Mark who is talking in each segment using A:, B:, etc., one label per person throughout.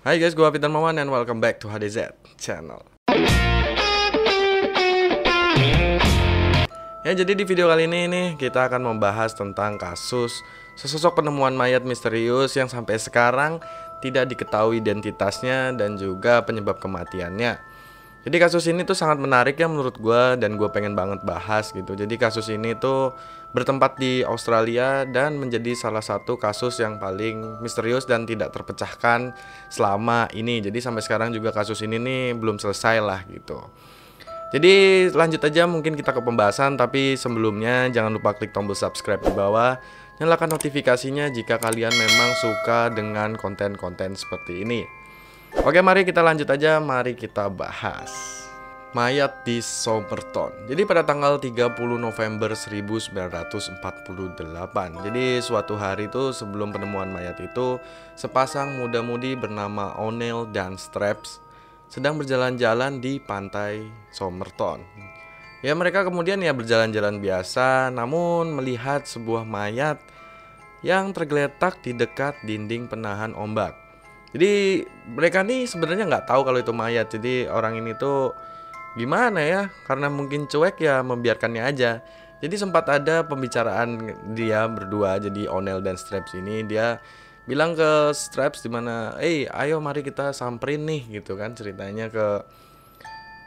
A: Hai guys, gue Peter Mawan and welcome back to HDZ channel. Ya jadi di video kali ini nih kita akan membahas tentang kasus sesosok penemuan mayat misterius yang sampai sekarang tidak diketahui identitasnya dan juga penyebab kematiannya. Jadi kasus ini tuh sangat menarik ya menurut gue dan gue pengen banget bahas gitu. Jadi kasus ini tuh bertempat di Australia dan menjadi salah satu kasus yang paling misterius dan tidak terpecahkan selama ini. Jadi sampai sekarang juga kasus ini nih belum selesai lah gitu. Jadi lanjut aja mungkin kita ke pembahasan tapi sebelumnya jangan lupa klik tombol subscribe di bawah. Nyalakan notifikasinya jika kalian memang suka dengan konten-konten seperti ini. Oke mari kita lanjut aja. Mari kita bahas Mayat di Somerton. Jadi pada tanggal 30 November 1948 Jadi suatu hari itu sebelum penemuan mayat itu Sepasang muda-mudi bernama O'Neill dan Straps Sedang berjalan-jalan di pantai Somerton. Ya mereka kemudian ya berjalan-jalan biasa Namun melihat sebuah mayat yang tergeletak di dekat dinding penahan ombak jadi mereka nih sebenarnya nggak tahu kalau itu mayat. Jadi orang ini tuh gimana ya? Karena mungkin cuek ya membiarkannya aja. Jadi sempat ada pembicaraan dia berdua jadi Onel dan Straps ini dia bilang ke Straps di mana eh ayo mari kita samperin nih gitu kan ceritanya ke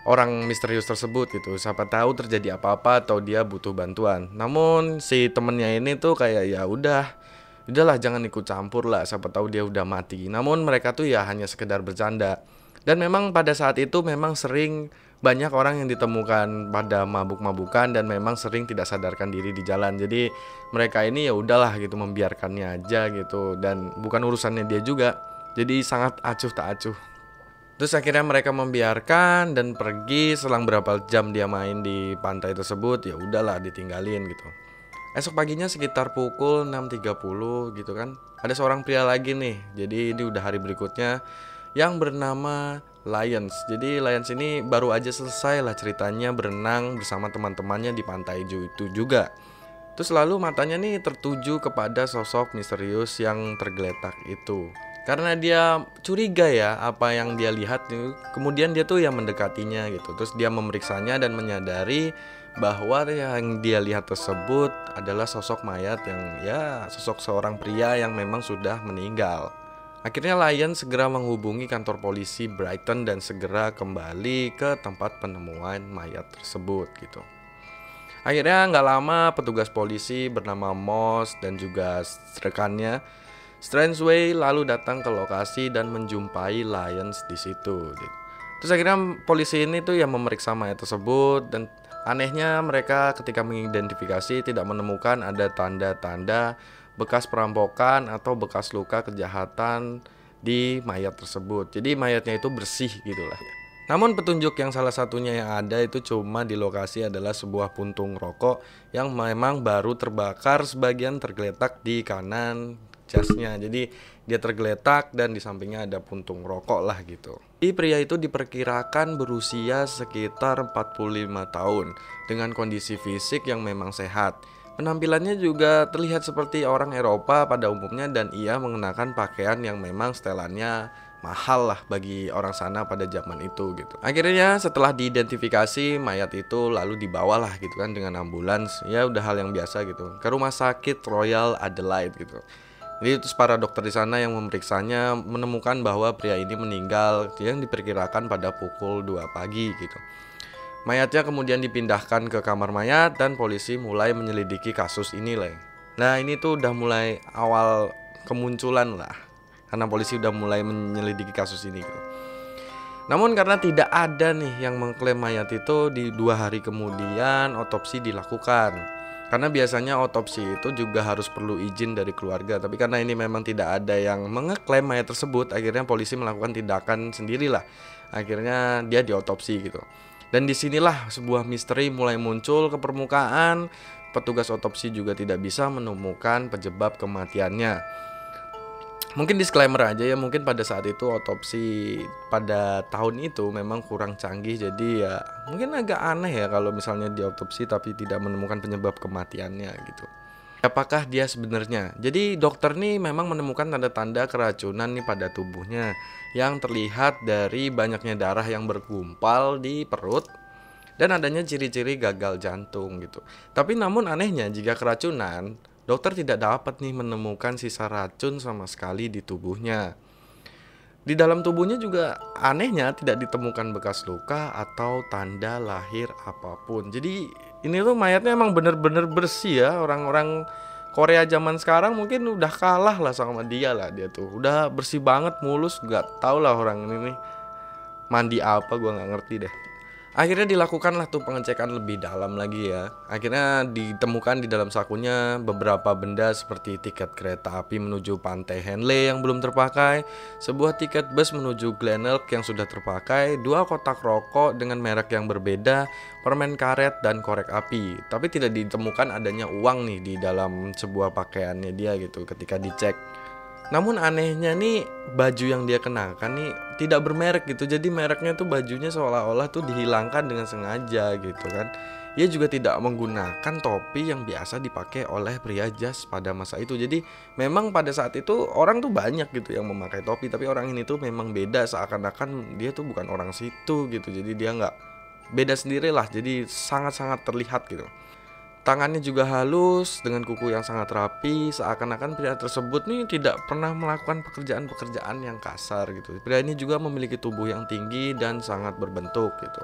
A: orang misterius tersebut gitu. Siapa tahu terjadi apa-apa atau dia butuh bantuan. Namun si temennya ini tuh kayak ya udah udahlah jangan ikut campur lah siapa tahu dia udah mati. Namun mereka tuh ya hanya sekedar bercanda. Dan memang pada saat itu memang sering banyak orang yang ditemukan pada mabuk-mabukan dan memang sering tidak sadarkan diri di jalan. Jadi mereka ini ya udahlah gitu membiarkannya aja gitu. Dan bukan urusannya dia juga. Jadi sangat acuh tak acuh. Terus akhirnya mereka membiarkan dan pergi. Selang berapa jam dia main di pantai tersebut ya udahlah ditinggalin gitu. Esok paginya sekitar pukul 6.30 gitu kan. Ada seorang pria lagi nih. Jadi ini udah hari berikutnya Yang bernama Lions. Jadi Lions ini baru aja selesai lah ceritanya Berenang bersama teman-temannya di pantai itu juga. Terus lalu matanya nih tertuju kepada sosok misterius yang tergeletak itu. Karena dia curiga ya apa yang dia lihat kemudian dia tuh yang mendekatinya gitu. Terus dia memeriksanya dan menyadari bahwa yang dia lihat tersebut adalah sosok mayat yang ya sosok seorang pria yang memang sudah meninggal akhirnya Lion segera menghubungi kantor polisi Brighton dan segera kembali ke tempat penemuan mayat tersebut gitu akhirnya nggak lama petugas polisi bernama Moss dan juga rekannya Strange lalu datang ke lokasi dan menjumpai Lions di situ. Terus akhirnya polisi ini tuh yang memeriksa mayat tersebut dan anehnya mereka ketika mengidentifikasi tidak menemukan ada tanda-tanda bekas perampokan atau bekas luka kejahatan di mayat tersebut. Jadi mayatnya itu bersih gitu lah ya. Namun petunjuk yang salah satunya yang ada itu cuma di lokasi adalah sebuah puntung rokok yang memang baru terbakar sebagian tergeletak di kanan jasnya. Jadi dia tergeletak dan di sampingnya ada puntung rokok lah gitu. Jadi pria itu diperkirakan berusia sekitar 45 tahun dengan kondisi fisik yang memang sehat. Penampilannya juga terlihat seperti orang Eropa pada umumnya dan ia mengenakan pakaian yang memang setelannya mahal lah bagi orang sana pada zaman itu gitu. Akhirnya setelah diidentifikasi mayat itu lalu dibawalah gitu kan dengan ambulans. Ya udah hal yang biasa gitu. Ke rumah sakit Royal Adelaide gitu. Jadi terus para dokter di sana yang memeriksanya menemukan bahwa pria ini meninggal yang diperkirakan pada pukul 2 pagi gitu. Mayatnya kemudian dipindahkan ke kamar mayat dan polisi mulai menyelidiki kasus ini lah. Nah ini tuh udah mulai awal kemunculan lah karena polisi udah mulai menyelidiki kasus ini gitu. Namun karena tidak ada nih yang mengklaim mayat itu di dua hari kemudian otopsi dilakukan karena biasanya otopsi itu juga harus perlu izin dari keluarga tapi karena ini memang tidak ada yang mengeklaim mayat tersebut akhirnya polisi melakukan tindakan sendirilah. Akhirnya dia diotopsi gitu. Dan di sinilah sebuah misteri mulai muncul ke permukaan. Petugas otopsi juga tidak bisa menemukan penyebab kematiannya mungkin disclaimer aja ya mungkin pada saat itu otopsi pada tahun itu memang kurang canggih jadi ya mungkin agak aneh ya kalau misalnya diotopsi tapi tidak menemukan penyebab kematiannya gitu apakah dia sebenarnya. Jadi dokter nih memang menemukan tanda-tanda keracunan nih pada tubuhnya yang terlihat dari banyaknya darah yang bergumpal di perut dan adanya ciri-ciri gagal jantung gitu. Tapi namun anehnya jika keracunan, dokter tidak dapat nih menemukan sisa racun sama sekali di tubuhnya. Di dalam tubuhnya juga anehnya tidak ditemukan bekas luka atau tanda lahir apa pun. Jadi ini tuh mayatnya emang bener-bener bersih ya. Orang-orang Korea zaman sekarang mungkin udah kalah lah sama dia lah. Dia tuh udah bersih banget mulus. Nggak tau lah orang ini nih. Mandi apa gua nggak ngerti deh Akhirnya dilakukanlah tuh pengecekan lebih dalam lagi ya. Akhirnya ditemukan di dalam sakunya beberapa benda seperti tiket kereta api menuju pantai Henley yang belum terpakai, sebuah tiket bus menuju Glenelg yang sudah terpakai, dua kotak rokok dengan merek yang berbeda, permen karet dan korek api. Tapi tidak ditemukan adanya uang nih di dalam sebuah pakaiannya dia gitu ketika dicek. Namun anehnya nih baju yang dia kenakan nih tidak bermerek gitu. Jadi mereknya tuh bajunya seolah-olah tuh dihilangkan dengan sengaja gitu kan. Ia juga tidak menggunakan topi yang biasa dipakai oleh pria jas pada masa itu. Jadi memang pada saat itu orang tuh banyak gitu yang memakai topi, tapi orang ini tuh memang beda seakan-akan dia tuh bukan orang situ gitu. Jadi dia nggak beda sendiri lah. Jadi sangat-sangat terlihat gitu. Tangannya juga halus dengan kuku yang sangat rapi, seakan-akan pria tersebut nih tidak pernah melakukan pekerjaan-pekerjaan yang kasar gitu. Pria ini juga memiliki tubuh yang tinggi dan sangat berbentuk gitu.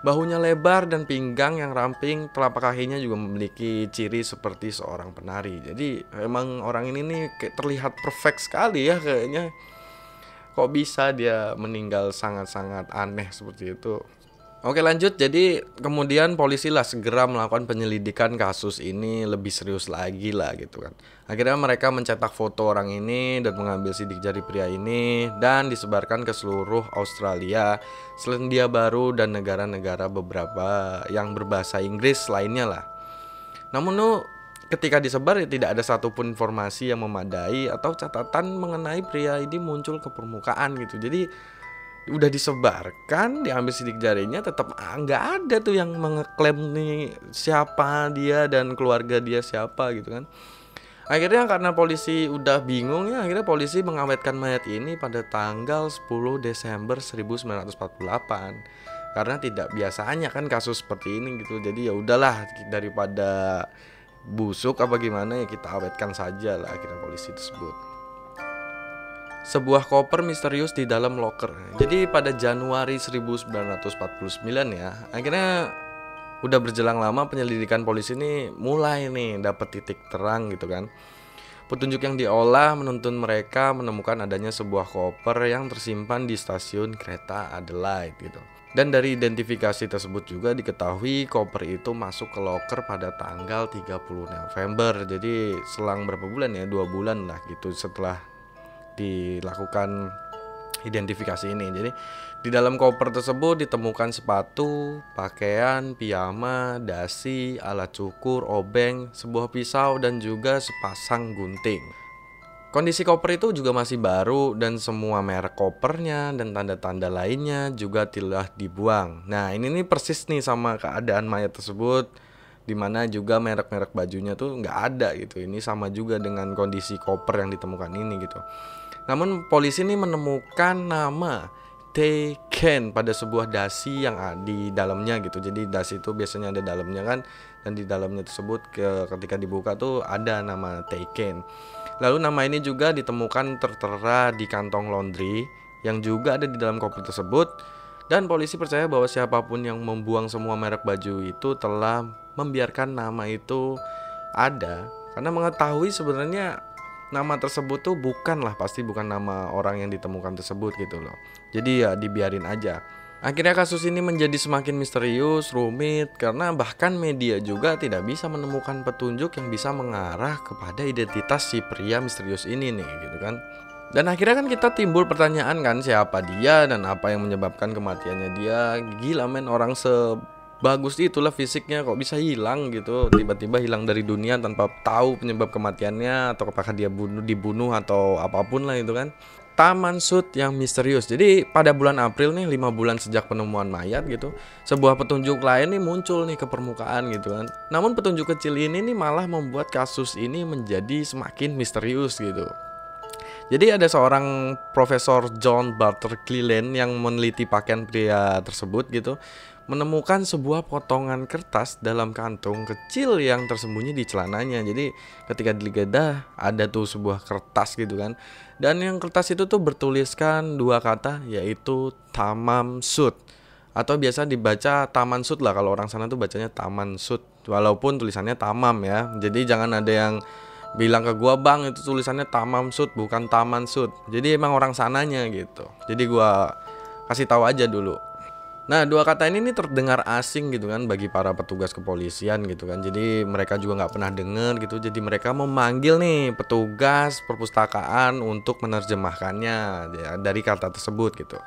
A: Bahunya lebar dan pinggang yang ramping, telapak kakinya juga memiliki ciri seperti seorang penari. Jadi emang orang ini nih kayak terlihat perfect sekali ya kayaknya. Kok bisa dia meninggal sangat-sangat aneh seperti itu? Oke lanjut, jadi kemudian polisi lah segera melakukan penyelidikan kasus ini lebih serius lagi lah gitu kan. Akhirnya mereka mencetak foto orang ini dan mengambil sidik jari pria ini dan disebarkan ke seluruh Australia, Selandia Baru dan negara-negara beberapa yang berbahasa Inggris lainnya lah. Namun nu ketika disebar ya tidak ada satupun informasi yang memadai atau catatan mengenai pria ini muncul ke permukaan gitu. Jadi udah disebarkan diambil sidik jarinya tetap ah, nggak ada tuh yang mengeklaim nih siapa dia dan keluarga dia siapa gitu kan. Akhirnya karena polisi udah bingung ya akhirnya polisi mengawetkan mayat ini pada tanggal 10 Desember 1948 karena tidak biasanya kan kasus seperti ini gitu. Jadi ya udahlah daripada busuk apa gimana ya kita awetkan saja lah akhirnya polisi tersebut sebuah koper misterius di dalam locker. Jadi pada Januari 1949 ya, akhirnya udah berjelang lama penyelidikan polisi ini mulai nih dapat titik terang gitu kan. Petunjuk yang diolah menuntun mereka menemukan adanya sebuah koper yang tersimpan di stasiun kereta Adelaide gitu. Dan dari identifikasi tersebut juga diketahui koper itu masuk ke locker pada tanggal 30 November. Jadi selang berapa bulan ya? Dua bulan lah gitu setelah dilakukan identifikasi ini. Jadi di dalam koper tersebut ditemukan sepatu, pakaian, piyama, dasi, alat cukur, obeng, sebuah pisau dan juga sepasang gunting. Kondisi koper itu juga masih baru dan semua merek kopernya dan tanda-tanda lainnya juga telah dibuang. Nah ini nih persis nih sama keadaan mayat tersebut di mana juga merek-merek bajunya tuh nggak ada gitu. Ini sama juga dengan kondisi koper yang ditemukan ini gitu. Namun polisi ini menemukan nama Taken pada sebuah dasi yang di dalamnya gitu. Jadi dasi itu biasanya ada dalamnya kan dan di dalamnya tersebut ke, ketika dibuka tuh ada nama Taken. Lalu nama ini juga ditemukan tertera di kantong laundry yang juga ada di dalam kopi tersebut dan polisi percaya bahwa siapa pun yang membuang semua merek baju itu telah membiarkan nama itu ada karena mengetahui sebenarnya nama tersebut tuh bukanlah pasti bukan nama orang yang ditemukan tersebut gitu loh. Jadi ya dibiarin aja. Akhirnya kasus ini menjadi semakin misterius, rumit, karena bahkan media juga tidak bisa menemukan petunjuk yang bisa mengarah kepada identitas si pria misterius ini nih, gitu kan. Dan akhirnya kan kita timbul pertanyaan kan siapa dia dan apa yang menyebabkan kematiannya dia. Gila men orang se bagus itulah fisiknya kok bisa hilang gitu tiba-tiba hilang dari dunia tanpa tahu penyebab kematiannya atau apakah dia bunuh dibunuh atau apa pun lah itu kan Taman Sud yang misterius. Jadi pada bulan April nih, lima bulan sejak penemuan mayat gitu, sebuah petunjuk lain nih muncul nih ke permukaan gitu kan. Namun petunjuk kecil ini nih malah membuat kasus ini menjadi semakin misterius gitu. Jadi ada seorang Profesor John Barter Cleland yang meneliti pakaian pria tersebut gitu menemukan sebuah potongan kertas dalam kantung kecil yang tersembunyi di celananya. Jadi ketika digeledah ada tuh sebuah kertas gitu kan. Dan yang kertas itu tuh bertuliskan dua kata yaitu Tamam Sud atau biasa dibaca Taman Sud lah kalau orang sana tuh bacanya Taman Sud walaupun tulisannya Tamam ya. Jadi jangan ada yang bilang ke gua bang itu tulisannya Tamam Sud bukan Taman Sud. Jadi emang orang sananya gitu. Jadi gua kasih tahu aja dulu. Nah, dua kata ini nih terdengar asing gitu kan bagi para petugas kepolisian gitu kan. Jadi mereka juga nggak pernah dengar gitu. Jadi mereka memanggil nih petugas perpustakaan untuk menerjemahkannya ya, dari kata tersebut gitu.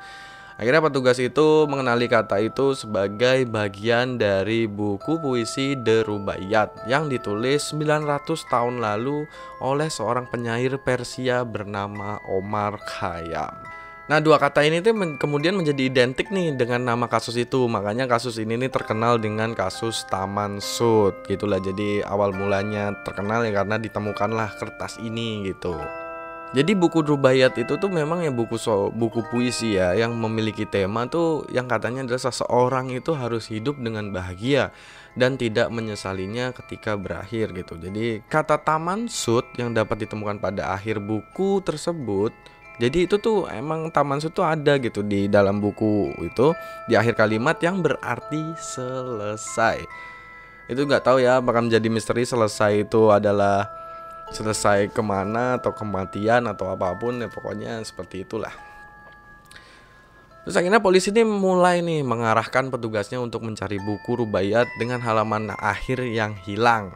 A: Akhirnya petugas itu mengenali kata itu sebagai bagian dari buku puisi The Rubaiyat yang ditulis 900 tahun lalu oleh seorang penyair Persia bernama Omar Khayyam. Nah dua kata ini tuh kemudian menjadi identik nih dengan nama kasus itu. Makanya kasus ini nih terkenal dengan kasus Taman Sud. Gitulah jadi awal mulanya terkenal ya karena ditemukanlah kertas ini gitu. Jadi buku Rubaiyat itu tuh memang ya buku so, buku puisi ya yang memiliki tema tuh yang katanya adalah seseorang itu harus hidup dengan bahagia dan tidak menyesalinya ketika berakhir gitu. Jadi kata taman sud yang dapat ditemukan pada akhir buku tersebut jadi itu tuh emang Taman Sud tuh ada gitu di dalam buku itu di akhir kalimat yang berarti selesai. Itu nggak tahu ya apakah menjadi misteri selesai itu adalah selesai ke mana atau kematian atau apa pun ya pokoknya seperti itulah. Terus akhirnya polisi ini mulai nih mengarahkan petugasnya untuk mencari buku Rubaiyat dengan halaman akhir yang hilang.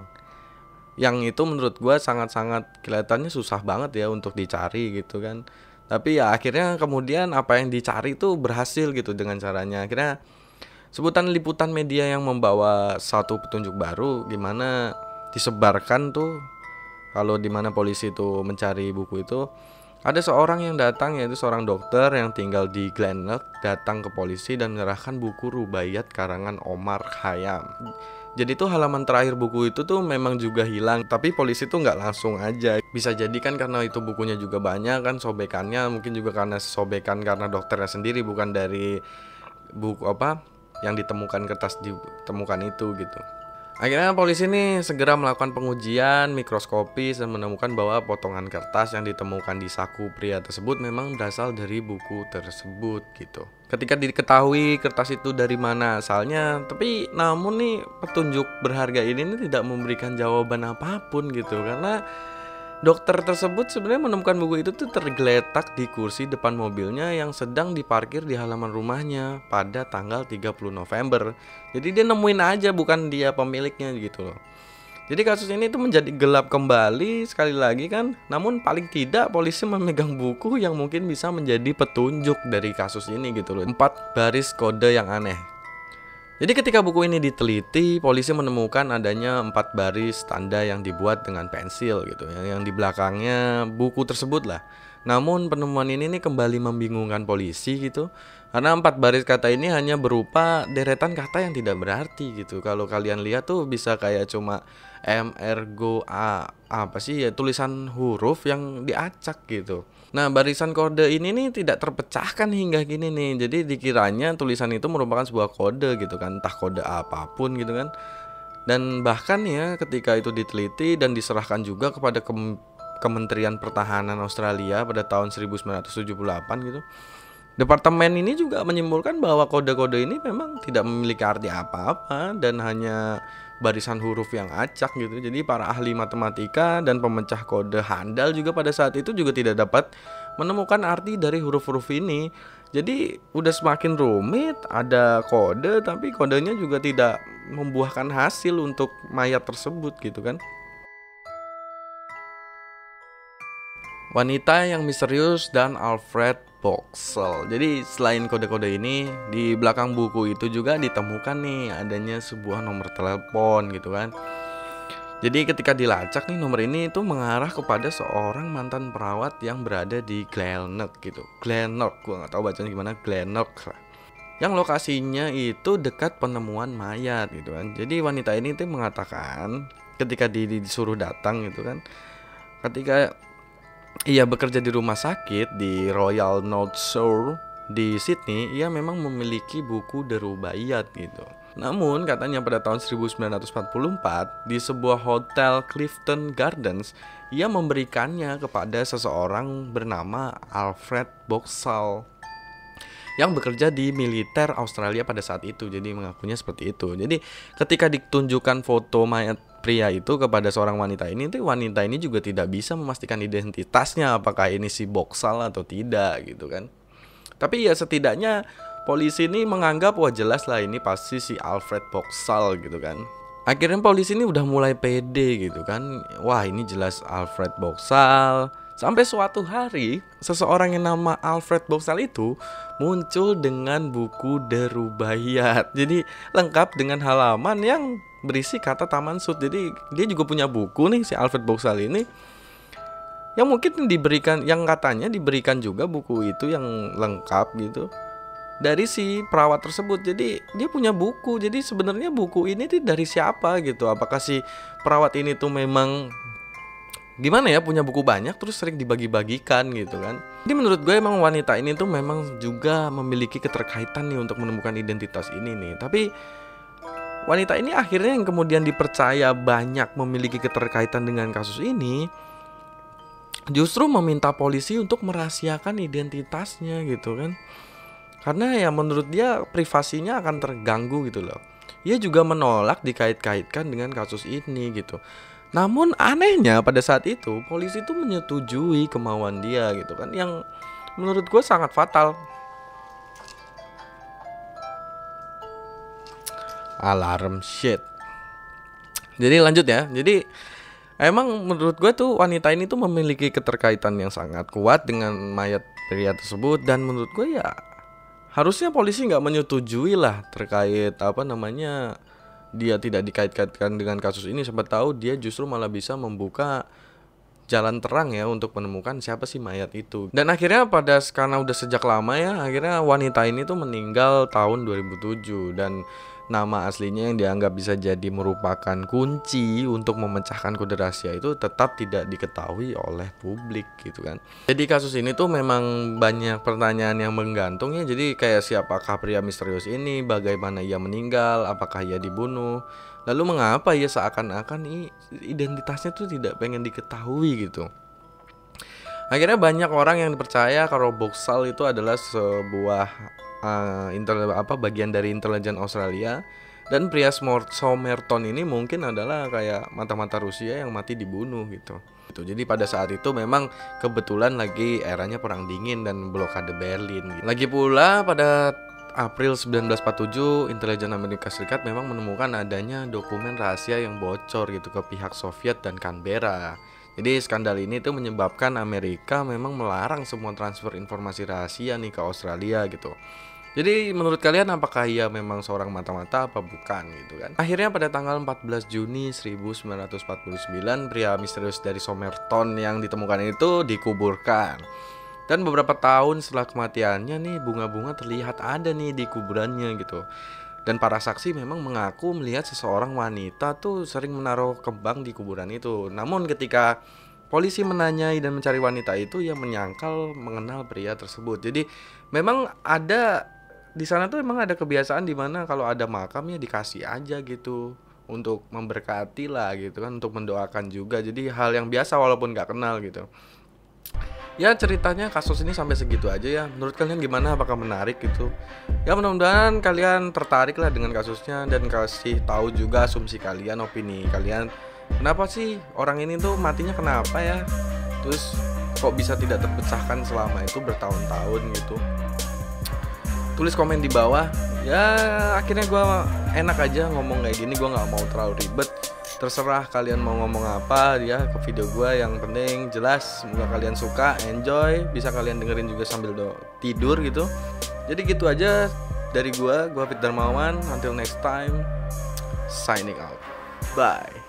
A: Yang itu menurut gue sangat-sangat kelihatannya susah banget ya untuk dicari gitu kan. Tapi ya akhirnya kemudian apa yang dicari itu berhasil gitu dengan caranya. Akhirnya sebutan liputan media yang membawa satu petunjuk baru gimana disebarkan tuh kalau di mana polisi itu mencari buku itu ada seorang yang datang yaitu seorang dokter yang tinggal di Glenelg datang ke polisi dan menyerahkan buku Rubaiyat karangan Omar Khayyam jadi tuh halaman terakhir buku itu tuh memang juga hilang, tapi polisi tuh nggak langsung aja. Bisa jadi kan karena itu bukunya juga banyak kan sobekannya, mungkin juga karena sobekan karena dokternya sendiri bukan dari buku apa yang ditemukan kertas ditemukan itu gitu. Akhirnya polisi ini segera melakukan pengujian mikroskopis dan menemukan bahwa potongan kertas yang ditemukan di saku pria tersebut memang berasal dari buku tersebut gitu. Ketika diketahui kertas itu dari mana asalnya, tapi namun nih petunjuk berharga ini, ini tidak memberikan jawaban apa pun gitu karena Dokter tersebut sebenarnya menemukan buku itu tuh tergeletak di kursi depan mobilnya yang sedang diparkir di halaman rumahnya pada tanggal 30 November. Jadi dia nemuin aja bukan dia pemiliknya gitu loh. Jadi kasus ini tuh menjadi gelap kembali sekali lagi kan. Namun paling tidak polisi memegang buku yang mungkin bisa menjadi petunjuk dari kasus ini gitu loh. Empat baris kode yang aneh. Jadi ketika buku ini diteliti, polisi menemukan adanya empat baris tanda yang dibuat dengan pensil gitu ya, yang di belakangnya buku tersebut lah. Namun penemuan ini nih kembali membingungkan polisi gitu, karena empat baris kata ini hanya berupa deretan kata yang tidak berarti gitu. Kalau kalian lihat tuh bisa kayak cuma M, R, G, A, apa sih ya tulisan huruf yang diacak gitu. Nah, barisan kode ini nih tidak terpecahkan hingga kini nih. Jadi dikiranya tulisan itu merupakan sebuah kode gitu kan, entah kode apa pun gitu kan. Dan bahkan ya ketika itu diteliti dan diserahkan juga kepada ke Kementerian Pertahanan Australia pada tahun 1978 gitu. Departemen ini juga menyimpulkan bahwa kode-kode ini memang tidak memiliki arti apa-apa dan hanya barisan huruf yang acak gitu. Jadi para ahli matematika dan pemecah kode handal juga pada saat itu juga tidak dapat menemukan arti dari huruf-huruf ini. Jadi udah semakin rumit, ada kode tapi kodenya juga tidak membuahkan hasil untuk mayat tersebut gitu kan. Wanita yang misterius dan Alfred Boxel. Jadi selain kode-kode ini di belakang buku itu juga ditemukan nih adanya sebuah nomor telepon gitu kan. Jadi ketika dilacak nih nomor ini itu mengarah kepada seorang mantan perawat yang berada di Glenelg gitu. Glenelg, gua nggak tahu bacanya gimana Glenelg. Yang lokasinya itu dekat penemuan mayat gitu kan. Jadi wanita ini tuh mengatakan ketika di, disuruh datang gitu kan. Ketika ia bekerja di rumah sakit di Royal North Shore di Sydney, ia memang memiliki buku The Rubaiyat gitu. Namun katanya pada tahun 1944 di sebuah hotel Clifton Gardens ia memberikannya kepada seseorang bernama Alfred Boxall yang bekerja di militer Australia pada saat itu. Jadi mengakunya seperti itu. Jadi ketika ditunjukkan foto mayat pria itu kepada seorang wanita ini, itu wanita ini juga tidak bisa memastikan identitasnya apakah ini si Boxall atau tidak gitu kan. Tapi ya setidaknya polisi ini menganggap wah jelas lah ini pasti si Alfred Boxall gitu kan. Akhirnya polisi ini udah mulai pede gitu kan. Wah ini jelas Alfred Boxall sampai suatu hari seseorang yang nama Alfred Boxall itu muncul dengan buku Derubayat jadi lengkap dengan halaman yang berisi kata Taman Sud jadi dia juga punya buku nih si Alfred Boxall ini yang mungkin diberikan yang katanya diberikan juga buku itu yang lengkap gitu dari si perawat tersebut. Jadi dia punya buku. Jadi sebenarnya buku ini tuh dari siapa gitu? Apakah si perawat ini tuh memang gimana ya punya buku banyak terus sering dibagi-bagikan gitu kan. Jadi menurut gue emang wanita ini tuh memang juga memiliki keterkaitan nih untuk menemukan identitas ini nih. Tapi wanita ini akhirnya yang kemudian dipercaya banyak memiliki keterkaitan dengan kasus ini justru meminta polisi untuk merahasiakan identitasnya gitu kan. Karena ya menurut dia privasinya akan terganggu gitu loh. Ia juga menolak dikait-kaitkan dengan kasus ini gitu. Namun anehnya pada saat itu polisi itu menyetujui kemauan dia gitu kan yang menurut gue sangat fatal. Alarm shit. Jadi lanjut ya. Jadi emang menurut gue tuh wanita ini tuh memiliki keterkaitan yang sangat kuat dengan mayat pria tersebut dan menurut gue ya harusnya polisi nggak menyetujui lah terkait apa namanya dia tidak dikait-kaitkan dengan kasus ini siapa tahu dia justru malah bisa membuka jalan terang ya untuk menemukan siapa sih mayat itu. Dan akhirnya pada karena udah sejak lama ya, akhirnya wanita ini tuh meninggal tahun 2007 dan nama aslinya yang dianggap bisa jadi merupakan kunci untuk memecahkan kode rahasia itu tetap tidak diketahui oleh publik gitu kan. Jadi kasus ini tuh memang banyak pertanyaan yang menggantung ya. Jadi kayak siapakah pria misterius ini, bagaimana ia meninggal, apakah ia dibunuh, lalu mengapa ia seakan-akan identitasnya tuh tidak pengen diketahui gitu. Akhirnya banyak orang yang dipercaya kalau Boxall itu adalah sebuah uh, intel apa bagian dari intelijen Australia dan pria Somerton ini mungkin adalah kayak mata-mata Rusia yang mati dibunuh gitu. Gitu. Jadi pada saat itu memang kebetulan lagi eranya perang dingin dan blokade Berlin. Gitu. Lagi pula pada April 1947, intelijen Amerika Serikat memang menemukan adanya dokumen rahasia yang bocor gitu ke pihak Soviet dan Canberra. Jadi skandal ini tuh menyebabkan Amerika memang melarang semua transfer informasi rahasia nih ke Australia gitu. Jadi menurut kalian apakah ia memang seorang mata-mata apa bukan gitu kan? Akhirnya pada tanggal 14 Juni 1949 pria misterius dari Somerton yang ditemukan itu dikuburkan. Dan beberapa tahun setelah kematiannya nih bunga-bunga terlihat ada nih di kuburannya gitu. Dan para saksi memang mengaku melihat seseorang wanita tuh sering menaruh kembang di kuburan itu. Namun ketika polisi menanyai dan mencari wanita itu ia menyangkal mengenal pria tersebut. Jadi memang ada di sana tuh emang ada kebiasaan di mana kalau ada makam ya dikasih aja gitu untuk memberkati lah gitu kan untuk mendoakan juga jadi hal yang biasa walaupun nggak kenal gitu ya ceritanya kasus ini sampai segitu aja ya. Menurut kalian gimana? Apakah menarik gitu? Ya mudah-mudahan kalian tertarik lah dengan kasusnya dan kasih tahu juga asumsi kalian opini kalian. Kenapa sih orang ini tuh matinya kenapa ya? Terus kok bisa tidak terpecahkan selama itu bertahun-tahun gitu? Tulis komen di bawah. Ya akhirnya gue enak aja ngomong kayak gini gue nggak mau terlalu ribet terserah kalian mau ngomong apa ya ke video gue yang penting jelas semoga kalian suka enjoy. Bisa kalian dengerin juga sambil do tidur gitu. Jadi gitu aja dari gue gue Fit Darmawan until next time signing out. Bye